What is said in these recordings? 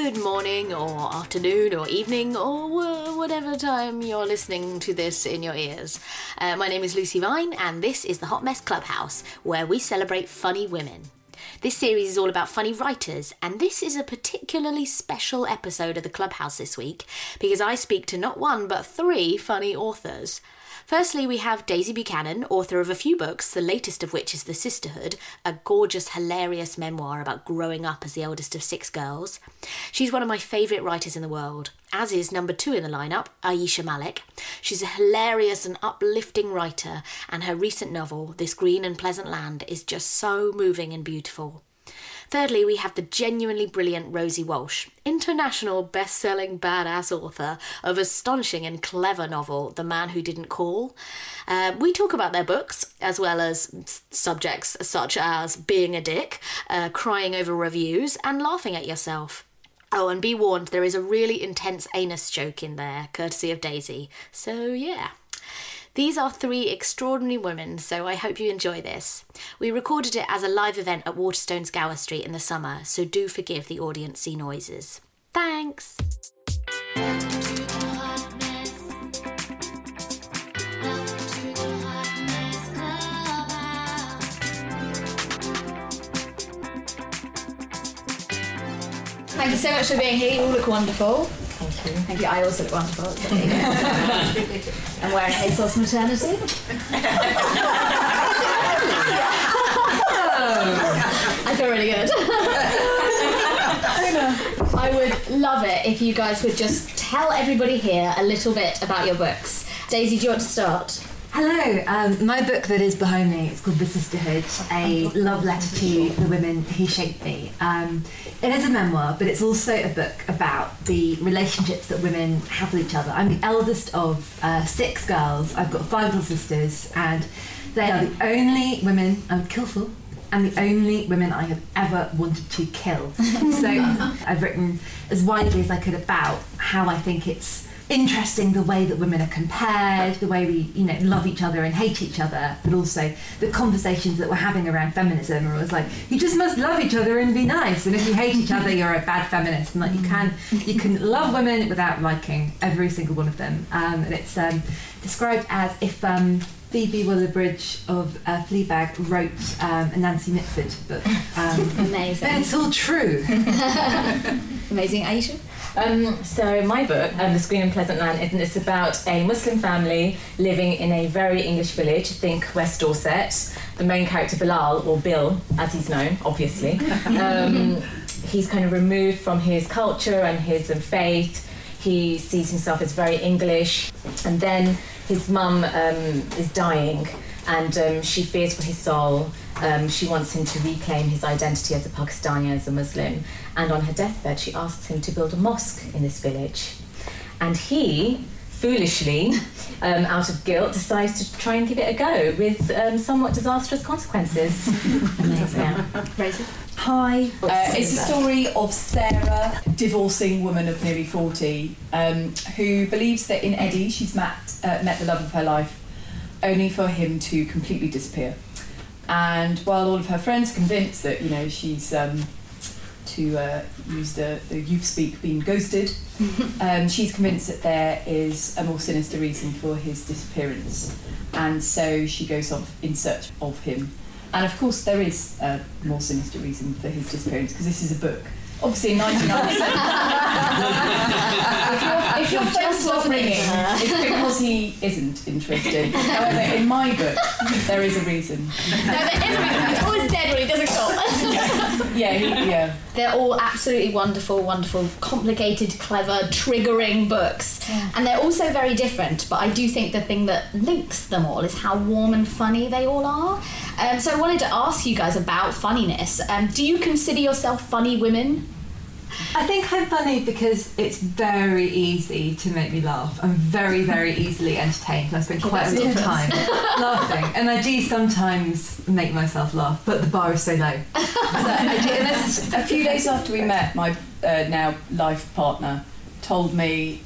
Good morning, or afternoon, or evening, or whatever time you're listening to this in your ears. Uh, my name is Lucy Vine, and this is the Hot Mess Clubhouse, where we celebrate funny women. This series is all about funny writers, and this is a particularly special episode of the Clubhouse this week because I speak to not one but three funny authors. Firstly, we have Daisy Buchanan, author of a few books, the latest of which is The Sisterhood, a gorgeous, hilarious memoir about growing up as the eldest of six girls. She's one of my favourite writers in the world, as is number two in the lineup, Ayisha Malik. She's a hilarious and uplifting writer, and her recent novel, This Green and Pleasant Land, is just so moving and beautiful. Thirdly, we have the genuinely brilliant Rosie Walsh, international best selling badass author of astonishing and clever novel, The Man Who Didn't Call. Uh, we talk about their books, as well as subjects such as being a dick, uh, crying over reviews, and laughing at yourself. Oh, and be warned, there is a really intense anus joke in there, courtesy of Daisy. So, yeah. These are three extraordinary women, so I hope you enjoy this. We recorded it as a live event at Waterstones Gower Street in the summer, so do forgive the audience noises. Thanks! Thank you so much for being here. You all look wonderful. Thank you. Thank you. I also look wonderful. So. I'm wearing ASOS maternity. I feel really good. I would love it if you guys would just tell everybody here a little bit about your books. Daisy, do you want to start? Hello, um, my book that is behind me is called The Sisterhood, a love letter to the women who shaped me. Um, it is a memoir, but it's also a book about the relationships that women have with each other. I'm the eldest of uh, six girls. I've got five little sisters, and they are the only women I would kill for. And the only women I have ever wanted to kill. so I've written as widely as I could about how I think it's interesting the way that women are compared, the way we, you know, love each other and hate each other, but also the conversations that we're having around feminism are always like, you just must love each other and be nice, and if you hate each other, you're a bad feminist. And like you can, you can love women without liking every single one of them. Um, and it's um, described as if. Um, Phoebe Waller-Bridge of uh, Fleabag wrote um, a Nancy Mitford book. Um, Amazing. and it's all true. Amazing. Ayisha? Um, so my book, um, The Green and Pleasant Land, and it's about a Muslim family living in a very English village, I think West Dorset. The main character Bilal, or Bill, as he's known, obviously, um, he's kind of removed from his culture and his um, faith. He sees himself as very English, and then his mum um, is dying, and um, she fears for his soul. Um, she wants him to reclaim his identity as a Pakistani, as a Muslim. And on her deathbed, she asks him to build a mosque in this village. And he, foolishly, um, out of guilt, decides to try and give it a go with um, somewhat disastrous consequences. Amazing. Yeah. Hi. Uh, it's a story of Sarah, divorcing woman of nearly 40, um, who believes that in Eddie she's met, uh, met the love of her life, only for him to completely disappear. And while all of her friends are convinced that, you know, she's um, to uh, use the, the youth speak being ghosted. um, she's convinced that there is a more sinister reason for his disappearance, and so she goes off in search of him. And of course, there is a more sinister reason for his disappearance because this is a book. Obviously, 99%. if your, if your phone stops ringing, it's because he isn't interested. However, in my book, there is a reason. No, there is a reason. He's always dead when he doesn't call. Yeah, he, yeah. They're all absolutely wonderful, wonderful, complicated, clever, triggering books. And they're also very different, but I do think the thing that links them all is how warm and funny they all are. Um, so I wanted to ask you guys about funniness. Um, do you consider yourself funny women? I think I'm funny because it's very easy to make me laugh. I'm very, very easily entertained. and I spend quite a lot of time laughing, and I do sometimes make myself laugh, but the bar is so low. So I do, unless A few days after we met, my uh, now life partner told me,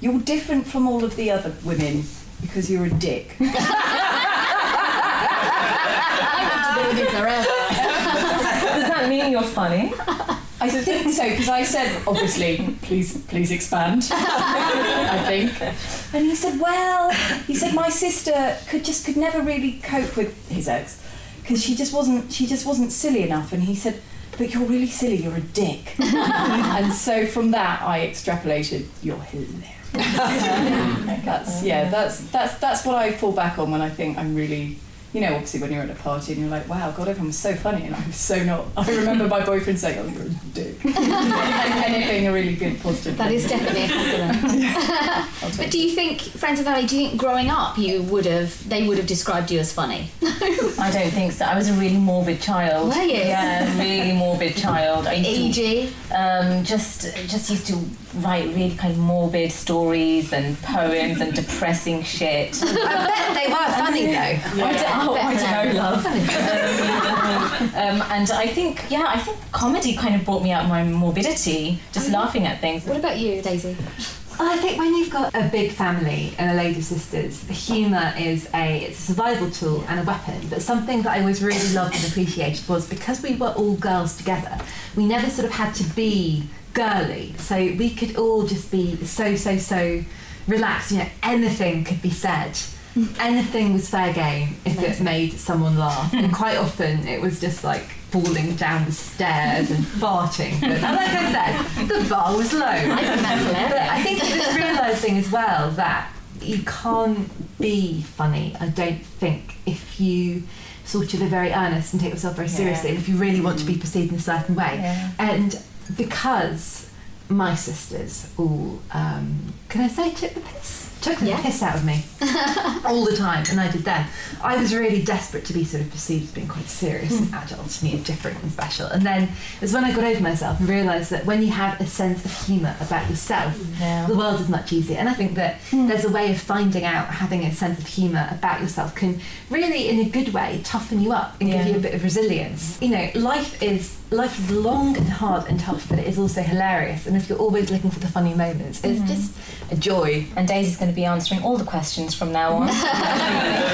You're different from all of the other women because you're a dick. I want to be with you forever. Does that mean you're funny? I think so because I said, obviously, please, please expand. I think, and he said, well, he said my sister could just could never really cope with his ex because she just wasn't she just wasn't silly enough, and he said. But you're really silly. You're a dick, and so from that I extrapolated. You're hilarious. that's yeah. That's that's that's what I fall back on when I think I'm really you know, obviously when you're at a party and you're like, wow, God, everyone was so funny, and I'm so not. I remember my boyfriend saying, oh, you're a dick. and, and it being a really good positive That thing. is definitely a compliment. but do you think, friends of family, do you think growing up you would have, they would have described you as funny? I don't think so. I was a really morbid child. Were you? Yeah, really morbid child. I used to- E.g. um, just just used to write really kind of morbid stories and poems and depressing shit. I bet they were funny though. I don't, oh, I don't know, love. um, and I think, yeah, I think comedy kind of brought me out my morbidity, just laughing at things. What about you, Daisy? I think when you've got a big family and a load of sisters, humour is a it's a survival tool and a weapon. But something that I always really loved and appreciated was because we were all girls together, we never sort of had to be girly. So we could all just be so so so relaxed. You know, anything could be said. Anything was fair game if it made someone laugh. And quite often it was just like falling down the stairs and farting. But like I said, the bar was low. I think that's hilarious. But I think it's realizing as well that you can't be funny. I don't think if you sort of are very earnest and take yourself very seriously, and if you really want to be perceived in a certain way. Yeah. And because my sisters all, um, can I say, took the piss? Took the Yeah. piss out of me all the time, and I did then. I was really desperate to be sort of perceived as being quite serious hmm. and adult, and different and special. And then it was when I got over myself and realised that when you have a sense of humour about yourself, Yeah. the world is much easier. And I think that hmm. there's a way of finding out having a sense of humour about yourself can really, in a good way, toughen you up and give you a bit of resilience. You know, life is life is long and hard and tough, but it is also hilarious. And if you're always looking for the funny moments, it's mm-hmm. just a joy. And Daisy's going to be answering all the questions from now on.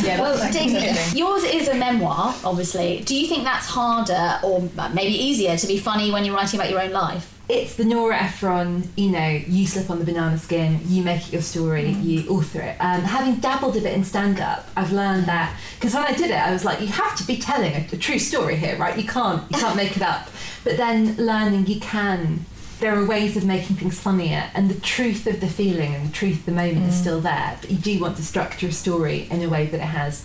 Yeah, Well, Daisy, yours is a memoir, obviously. Do you think that's harder or uh, maybe easier to be funny when you're writing about your own life? It's the Nora Ephron, you know, you slip on the banana skin, you make it your story, you author it. Um, having dabbled a bit in stand up, I've learned that because when I did it, I was like, you have to be telling a, a true story here, right? You can't, you can't make it up. But then learning you can. There are ways of making things funnier, and the truth of the feeling and the truth of the moment is still there. But you do want to structure a story in a way that it has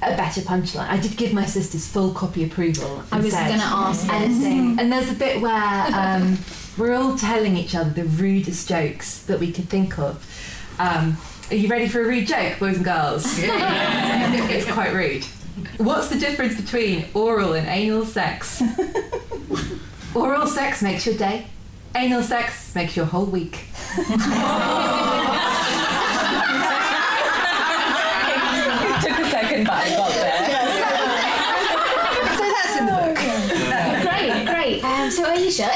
a better punchline. I did give my sisters full copy approval. I was gonna ask this. anything. And there's a bit where um, we're all telling each other the rudest jokes that we could think of. Um, are you ready for a rude joke, boys and girls? it's quite rude. What's the difference between oral and anal sex? oral sex makes your day. Anal sex makes your whole week. Took a second, but I got there. So that's in the book. Great, great. Um, so, Alicia.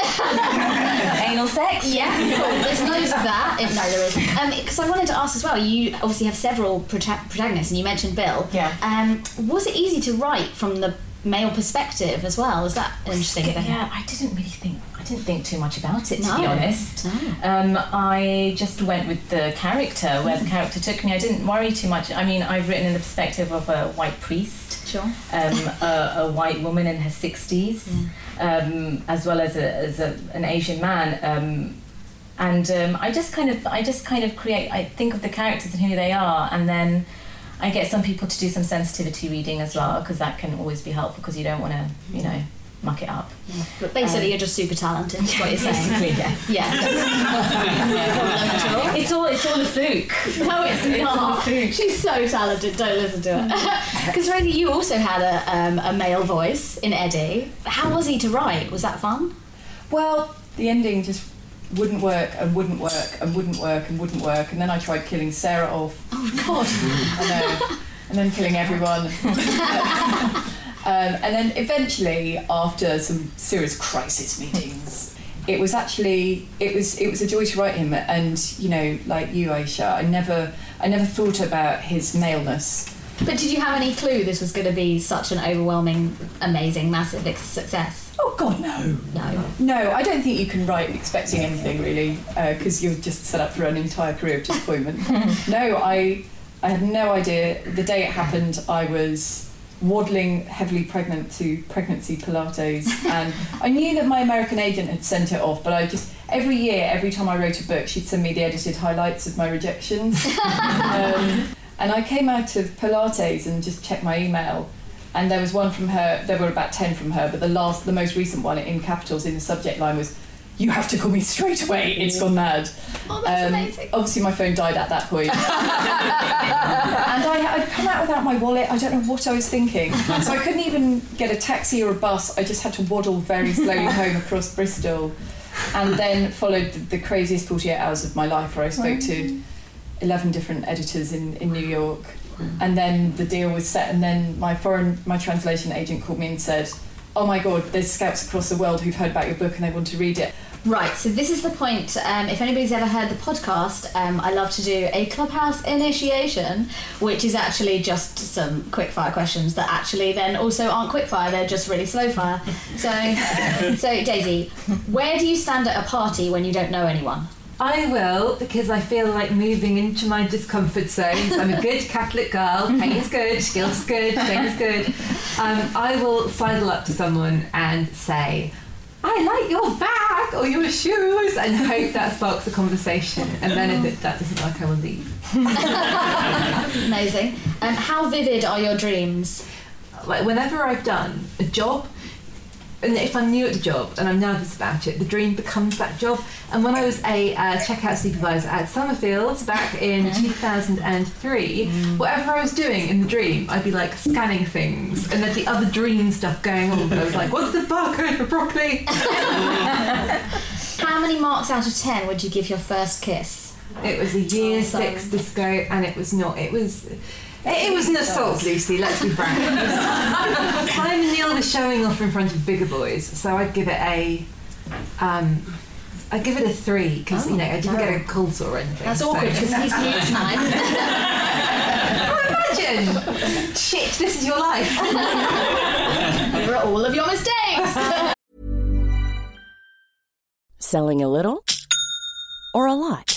Sex? Yeah, cool. There's loads of that. If, no, there is. Because I wanted to ask as well. You obviously have several prota- protagonists, and you mentioned Bill. Yeah. Um, was it easy to write from the male perspective as well. Is that interesting thing? Yeah, I didn't really think. I didn't think too much about it to be honest. No. Um, I just went with the character where the character took me. I didn't worry too much. I mean, I've written in the perspective of a white priest, Sure. um, a, a white woman in her sixties, um, as well as, a, as a, an Asian man. Um, and um, I just kind of, I just kind of create. I think of the characters and who they are, and then. I get some people to do some sensitivity reading as well because that can always be helpful because you don't want to, you know, muck it up. But basically, Um, you're just super talented. Is what you're saying? Basically, yes. Yeah. It's all it's all a fluke. No, it's not. She's so talented. Don't listen to her. Because Rosie, you also had a, um, a male voice in Eddie. How was he to write? Was that fun? Well, the ending just wouldn't work and wouldn't work and wouldn't work and wouldn't work. And then I tried killing Sarah off. Oh God. I know. And then killing everyone. um, and then eventually, after some serious crisis meetings, it was actually it was it was a joy to write him. And you know, like you, Ayisha, I never I never thought about his maleness. But did you have any clue this was going to be such an overwhelming, amazing, massive success? Oh God, no. No. No, I don't think you can write expecting anything really, because you're just set up for an entire career of disappointment. no, I, I had no idea. The day it happened, I was waddling heavily pregnant to pregnancy Pilates, and I knew that my American agent had sent it off, but I just every year, every time I wrote a book, she'd send me the edited highlights of my rejections. um, and I came out of Pilates and just checked my email, and there was one from her. There were about ten from her, but the last, the most recent one in capitals in the subject line was, "You have to call me straight away. It's gone mad." Oh, that's Um, amazing. Obviously, my phone died at that point. and I, I'd come out without my wallet. I don't know what I was thinking, so I couldn't even get a taxi or a bus. I just had to waddle very slowly home across Bristol, and then followed the, the craziest forty-eight hours of my life, where I spoke to. 11 different editors in, in New York. And then the deal was set, and then my foreign, my translation agent called me and said, Oh my god, there's scouts across the world who've heard about your book and they want to read it. Right, so this is the point. Um, if anybody's ever heard the podcast, um, I love to do a clubhouse initiation, which is actually just some quickfire questions that actually then also aren't quickfire; they're just really slow fire. So, so Daisy, where do you stand at a party when you don't know anyone? I will because I feel like moving into my discomfort zones. I'm a good Catholic girl. Pain's good, guilt's good, shame's good. Um, I will sidle up to someone and say, I like your bag or your shoes, and hope that sparks a conversation. And then if it, that doesn't work, I will leave. Amazing. Um, how vivid are your dreams? Like whenever I've done a job, and if I'm new at the job and I'm nervous about it, the dream becomes that job. And when I was a uh, checkout supervisor at Somerfields back in 2003, whatever I was doing in the dream, I'd be like scanning things, and there'd be other dream stuff going on. But I was like, "What's the barcode for broccoli?" How many marks out of ten would you give your first kiss? It was a year Awesome. six disco, and it was not. It was. It, it was an assault, Lucy. Let's be frank. Simon Neil was showing off in front of bigger boys, so I'd give it a. Um, I'd give it a three because you know I didn't get a cold sore or anything. That's so- awkward because he's mute tonight. Oh, imagine! Shit, this is your life. Here are all of your mistakes. Selling a little or a lot?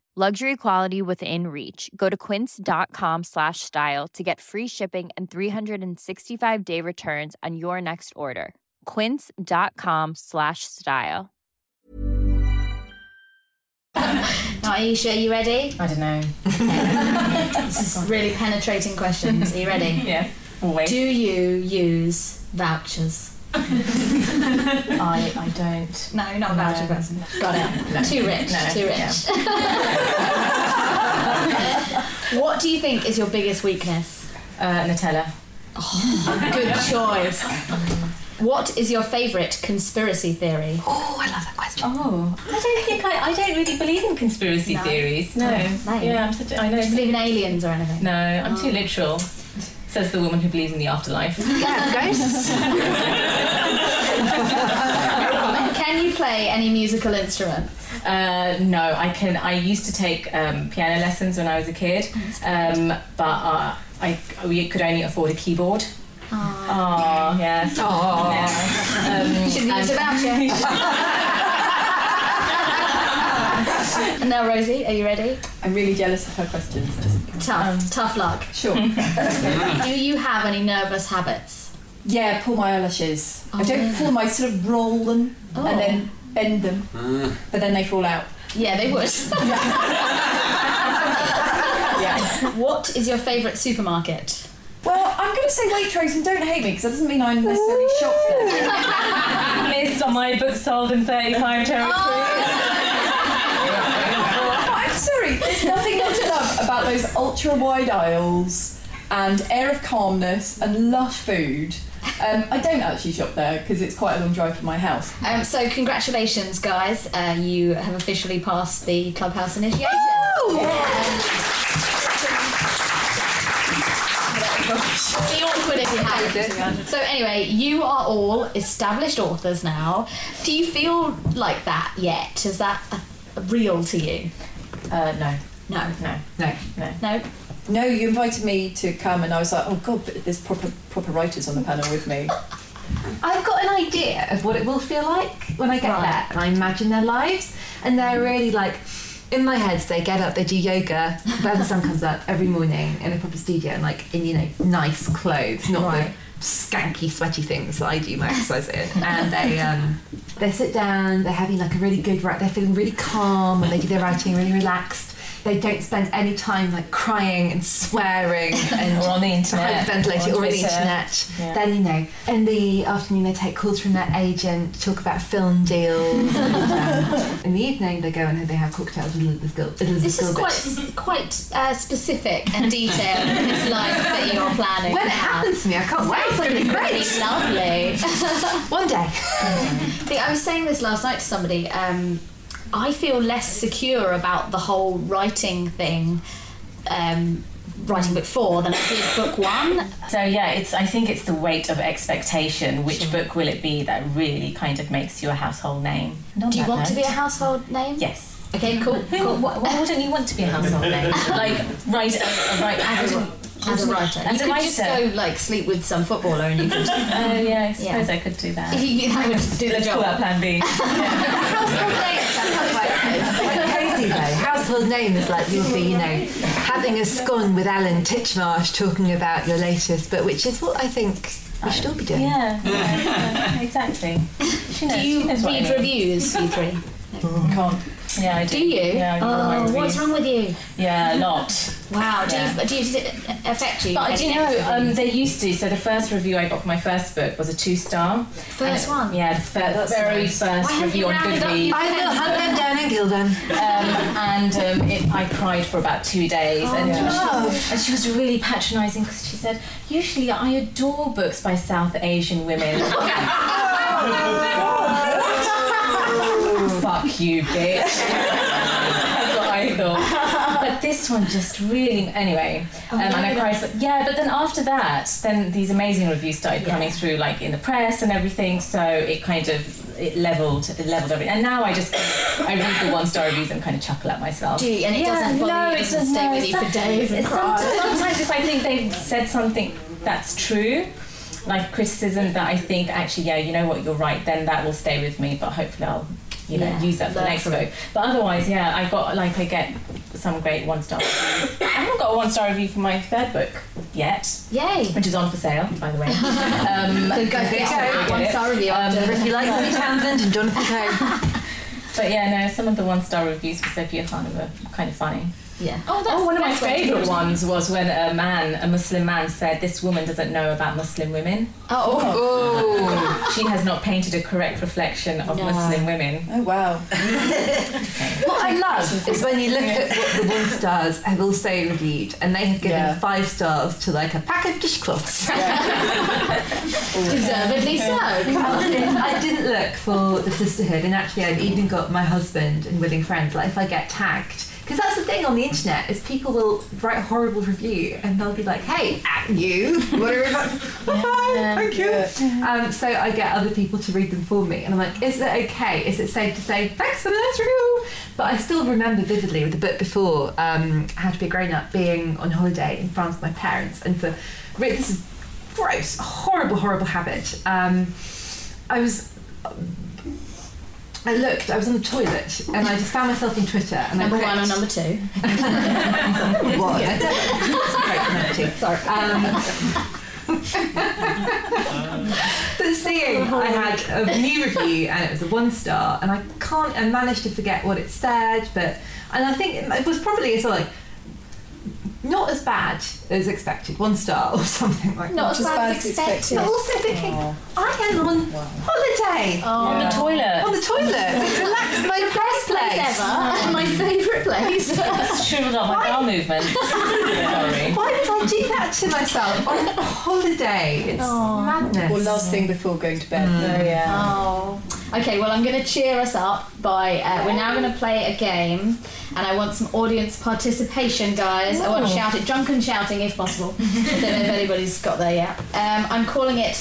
Luxury quality within reach. Go to quince.com slash style to get free shipping and 365 day returns on your next order. Quince.com slash style. Now, Ayisha, are you ready? I don't know. this is really penetrating questions. Are you ready? Yes. Always. Do you use vouchers? I, I don't. No, not voucher person. Got it. No. Too rich. No, Too rich. what do you think is your biggest weakness? Uh, Nutella. Good choice. What is your favourite conspiracy theory? Oh, I love that question. Oh, I don't think I. I don't really believe in conspiracy No. theories. No. No. Yeah, I'm such. a- I know. Do you believe in aliens or anything? No, I'm too Oh. literal. Says the woman who believes in the afterlife. Yeah, ghosts. Can you play any musical instrument? Uh, no, I can. I used to take um, piano lessons when I was a kid, um, but uh, I we could only afford a keyboard. Oh, yes. Aw. Yeah. Um, Should we use a voucher? Now, Rosie, are you ready? I'm really jealous of her questions. Just Tough, tough luck. sure. Do you have any nervous habits? yeah, pull my eyelashes. I Oh, don't really? pull them. I sort of roll them Oh. and then oh. bend them, ah. but then they fall out. Yeah, they would. Yeah. what is your favourite supermarket? Well, I'm going to say Waitrose and don't hate me because that doesn't mean I'm necessarily shocked there. List on my books sold in 35 territories. No, I'm sorry. There's nothing not to love about those ultra wide aisles and air of calmness and lush food. Um, I don't actually shop there because it's quite a long drive from my house. Um, so, congratulations, guys. Uh, you have officially passed the clubhouse initiation. Be awkward if you hadn't. So anyway, you are all established authors now. Do you feel like that yet? Is that real to you? Uh, no, No. no, No. no. No. No, you invited me to come, and I was like, oh god, but there's proper proper writers on the panel with me. I've got an idea of what it will feel like when I get Right. there, and I imagine their lives, and they're really like. In my head, they get up, they do yoga when the sun comes up every morning in a proper studio, and like in you know nice clothes, not Right. the skanky, sweaty things that I do my exercise in. And they um, they sit down, they're having like a really good write, they're feeling really calm, and they do their writing really relaxed. They don't spend any time like crying and swearing and Or on the internet, hyperventilating or or on on the internet. Yeah. Then you know, in the afternoon they take calls from their agent, talk about film deals. and, um, in the evening they go and they have cocktails with Elizabeth, Gil- Elizabeth This is Gilbert. quite quite uh, specific and detailed. in this life that you're planning. when it happens to me, I can't wait. Sounds like It's it's gonna be really great. lovely. One day. See, I was saying this last night to somebody. Um, I feel less secure about the whole writing thing, um, writing book four, than I did book one. So yeah, it's. I think it's the weight of expectation. Which book will it be that really kind of makes you a household name? On Do you want to be a household name? Yes. Okay, cool. Cool. why, why wouldn't you want to be a household name? like, right, uh, right, As a, as a writer, As you a could writer. just go like sleep with some footballer, and you could. Oh yeah, I suppose Yeah. I could do that. that would do the Let's call job. that Plan B. Household name sounds quite, quite crazy though. Household name is like you'll be, you know, having a scone with Alan Titchmarsh talking about your latest book, which is what I think we should all be doing. Yeah, yeah, yeah, exactly. She knows, Do she you knows what I read mean. reviews, you three? Can't. Yeah, I do. Do you? Yeah, I read all my oh, what's wrong with you? Yeah, a lot. Wow. Do, Yeah. you, do you, does it affect you? But do you know, um, they used to. So the first review I got for my first book was a two star. First one? Yeah, the fir- very nice. first Why review on Goodreads. I will hunt them down and kill them. um, and um, it, I cried for about two days. Oh, and, no. she and she was really patronising because she said, "Usually, I adore books by South Asian women." Fuck you, bitch. That's what I thought. But this one just really anyway. Oh, um, and I yeah. cried. But yeah, but then after that, then these amazing reviews started coming through, like in the press and everything. So it kind of it leveled, it leveled everything. And now I just I read the one star reviews and kind of chuckle at myself. Do you? And it doesn't bother you, it doesn't stay with you for days and cry. Sometimes, sometimes if I think they've said something that's true. Like criticism that I think actually, yeah, you know what, you're right, then that will stay with me. But hopefully, I'll you know Yeah, use that for the next book. But otherwise, yeah, I got like I get some great one star. reviews. I haven't got a one star review for my third book yet. Yay! Which is on for sale, by the way. um, So go get get One star review Um. If you like Lily Townsend and Jonathan Coe. But yeah, no, some of the one star reviews for Sofia Khan were kind of funny. Yeah. Oh, oh, one of my that's very favourite ones was when a man, a Muslim man, said, "This woman doesn't know about Muslim women. Oh. oh. She has not painted a correct reflection of No. Muslim women." Oh wow! What I love is when you look at what the one stars have also reviewed, and they have given Yeah. five stars to like a pack of dishcloths. Deservedly so. I didn't look for the sisterhood, and actually, I've even got my husband and willing friends. Like, if I get tagged, because that's the thing on the internet is people will write a horrible review, and they'll be like, "Hey, at you, what are you? Fine, thank you." Um, so I get other people to read them for me, and I'm like, "Is it okay? Is it safe to say thanks for the nice review?" But I still remember vividly with the book before, um, How to Be a Grown Up, being on holiday in France with my parents, and for this is gross, horrible, horrible habit. Um, I was. I looked. I was on the toilet, and I just found myself on Twitter. And Number I one or number two? what? I don't- Sorry. Um, but seeing I had a new review and it was a one star, and I can't. I managed to forget what it said, but and I think it was probably as well like not as bad as expected, one star or something like Not that. Not as bad as expected. But also thinking, I am on holiday. Oh. On the toilet. On the toilet. Relax, my best place. ever. My favourite place. It's true of my bowel movement. Sorry. Why would I do that to myself on a holiday? It's madness. Well, last thing before going to bed. Oh yeah. Oh. Okay, well, I'm going to cheer us up by. Uh, we're now going to play a game, and I want some audience participation, guys. I want to shout it, drunken shouting if possible. I don't know if anybody's got there yet. Um, I'm calling it.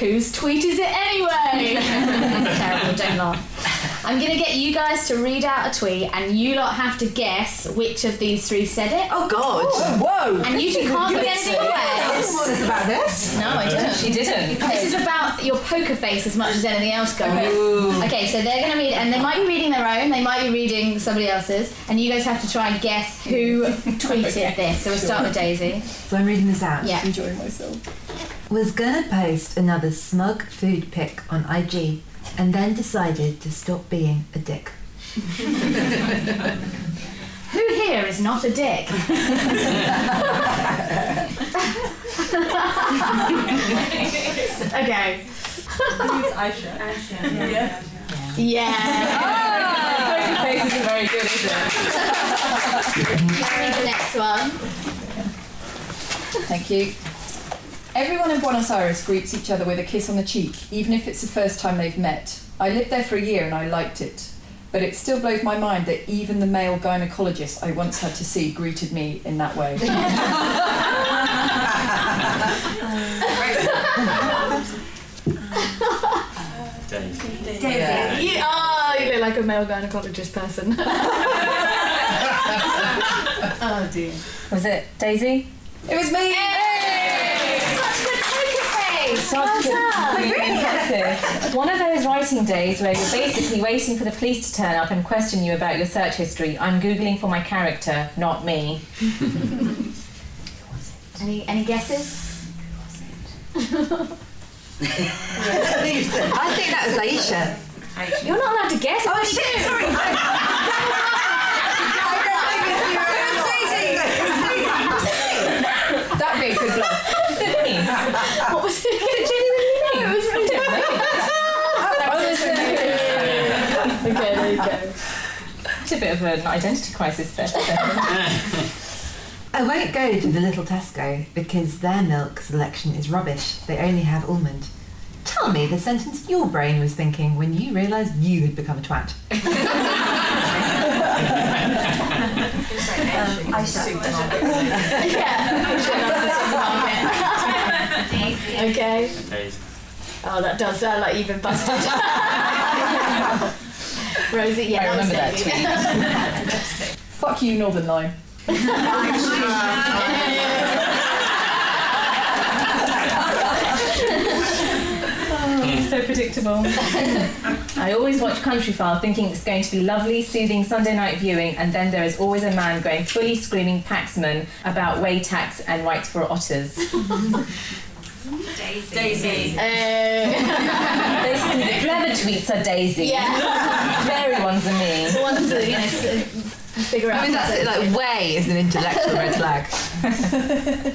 Whose tweet is it anyway? That's terrible, don't laugh. I'm going to get you guys to read out a tweet, and you lot have to guess which of these three said it. Oh God! Oh, whoa! And you two can't give anything away. This one is about this. No, I didn't. She didn't. This is about your poker face as much as anything else going. Okay, so they're going to read, and they might be reading their own, they might be reading somebody else's, and you guys have to try and guess who tweeted this. So we'll start with Daisy. So I'm reading this out. Yeah. Enjoying myself. Was gonna post another smug food pic on IG, and then decided to stop being a dick. Who here is not a dick? okay. Yeah. Poker face isn't very good, isn't it? Read the next one. Thank you. Everyone in Buenos Aires greets each other with a kiss on the cheek, even if it's the first time they've met. I lived there for a year and I liked it. But it still blows my mind that even the male gynecologist I once had to see greeted me in that way. You, oh, you look like a male gynecologist person. oh dear. Was it Daisy? it was me! Such good poker face. Such a- really impressive. One of those writing days where you're basically waiting for the police to turn up and question you about your search history. I'm googling for my character, not me. Any any guesses? I think that was Ayisha. You're not allowed to guess. Oh shit! Sorry. That'd be a good bluff. Is it me? What was it? No, it was really Okay, there you go. It's a bit of an identity crisis there. I won't go to the little Tesco because their milk selection is rubbish. They only have almond. Tell me the sentence your brain was thinking when you realised you had become a twat. Um, I supermarket. yeah. okay. Oh, that does sound like you've been busted. Rosie, yeah, I remember that that tweet. Fuck you, Northern Line. Oh, so predictable. I always watch Countryfile thinking it's going to be lovely, soothing Sunday night viewing, and then there is always a man going fully screaming Paxman about way tax and rights for otters. Daisy. Daisy. Uh, Basically, the clever tweets are Daisy. Yeah. Fairy ones are me. The ones that, you know, s- figure out. I mean, that's it, like way is an intellectual red flag.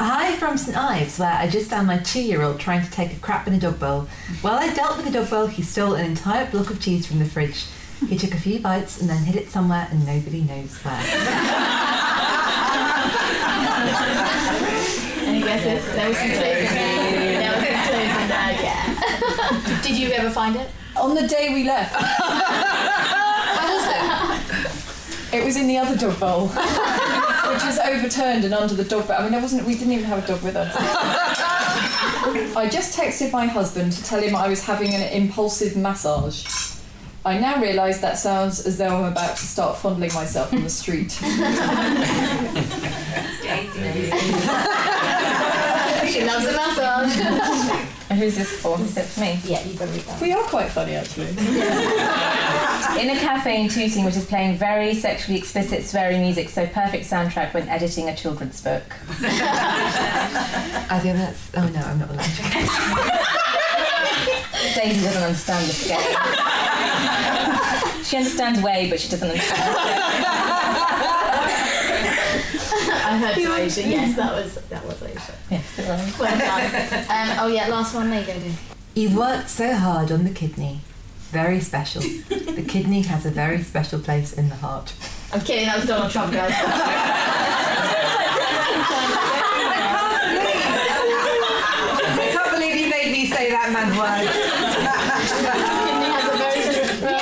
Hi from St Ives, where I just found my two-year-old trying to take a crap in a dog bowl. While I dealt with the dog bowl, he stole an entire block of cheese from the fridge. He took a few bites and then hid it somewhere, and nobody knows where. Any guesses? There was some clues. There was some clues in yeah. Did you ever find it? On the day we left. Where was it? It was in the other dog bowl, which was overturned and under the dog bowl. I mean, there wasn't. We didn't even have a dog with us. I just texted my husband to tell him I was having an impulsive massage. I now realise that sounds as though I'm about to start fondling myself on the street. She loves a massage. And who's this for? Is it for me? Yeah, you better read that. we are quite funny, actually. In a cafe in Tooting, which is playing very sexually explicit, sweary music, so perfect soundtrack when editing a children's book. I think that's. Oh no, I'm not allowed to. Daisy doesn't understand the scale. she understands way, but she doesn't understand. I heard some Asia. Yes, that was that was Asia. yes, it was. Well done. Um, oh yeah, last one. There you go, dude. He worked so hard on the kidney. Very special. the kidney has a very special place in the heart. I'm kidding. That was Donald Trump, guys. I can't believe you made me say that man's word. Kidney has a very special.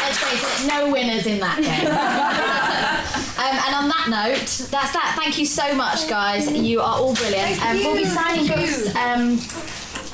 Let's face it, no winners in that game. um, and on that note, that's that. Thank you so much, guys. You are all brilliant. Um, we'll be signing books um,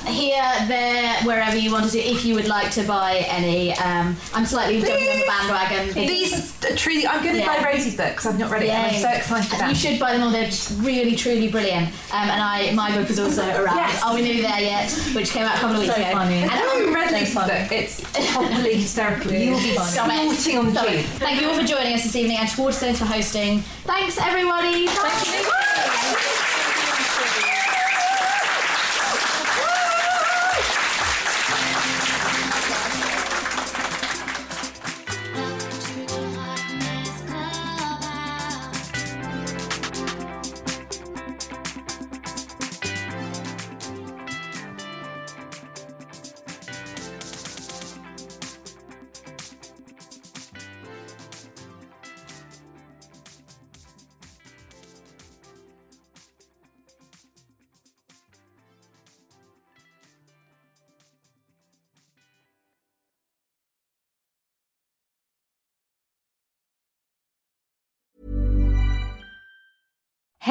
here, there, wherever you wanted to. If you would like to buy any, um, I'm slightly jumping on the bandwagon. These truly. I'm going to Yeah. buy Rosie's book because I've not read it. and I'm so excited about it. You should buy them all. They're just really, truly brilliant. Um, and I, my book is also around. Yes. Are we nearly there yet? Which came out a couple of weeks So ago. funny. And I haven't read Lucy's book. It's properly hysterical. You will be snorting on the Thank you all for joining us this evening and to Waterstones for hosting. Thanks, everybody. Bye.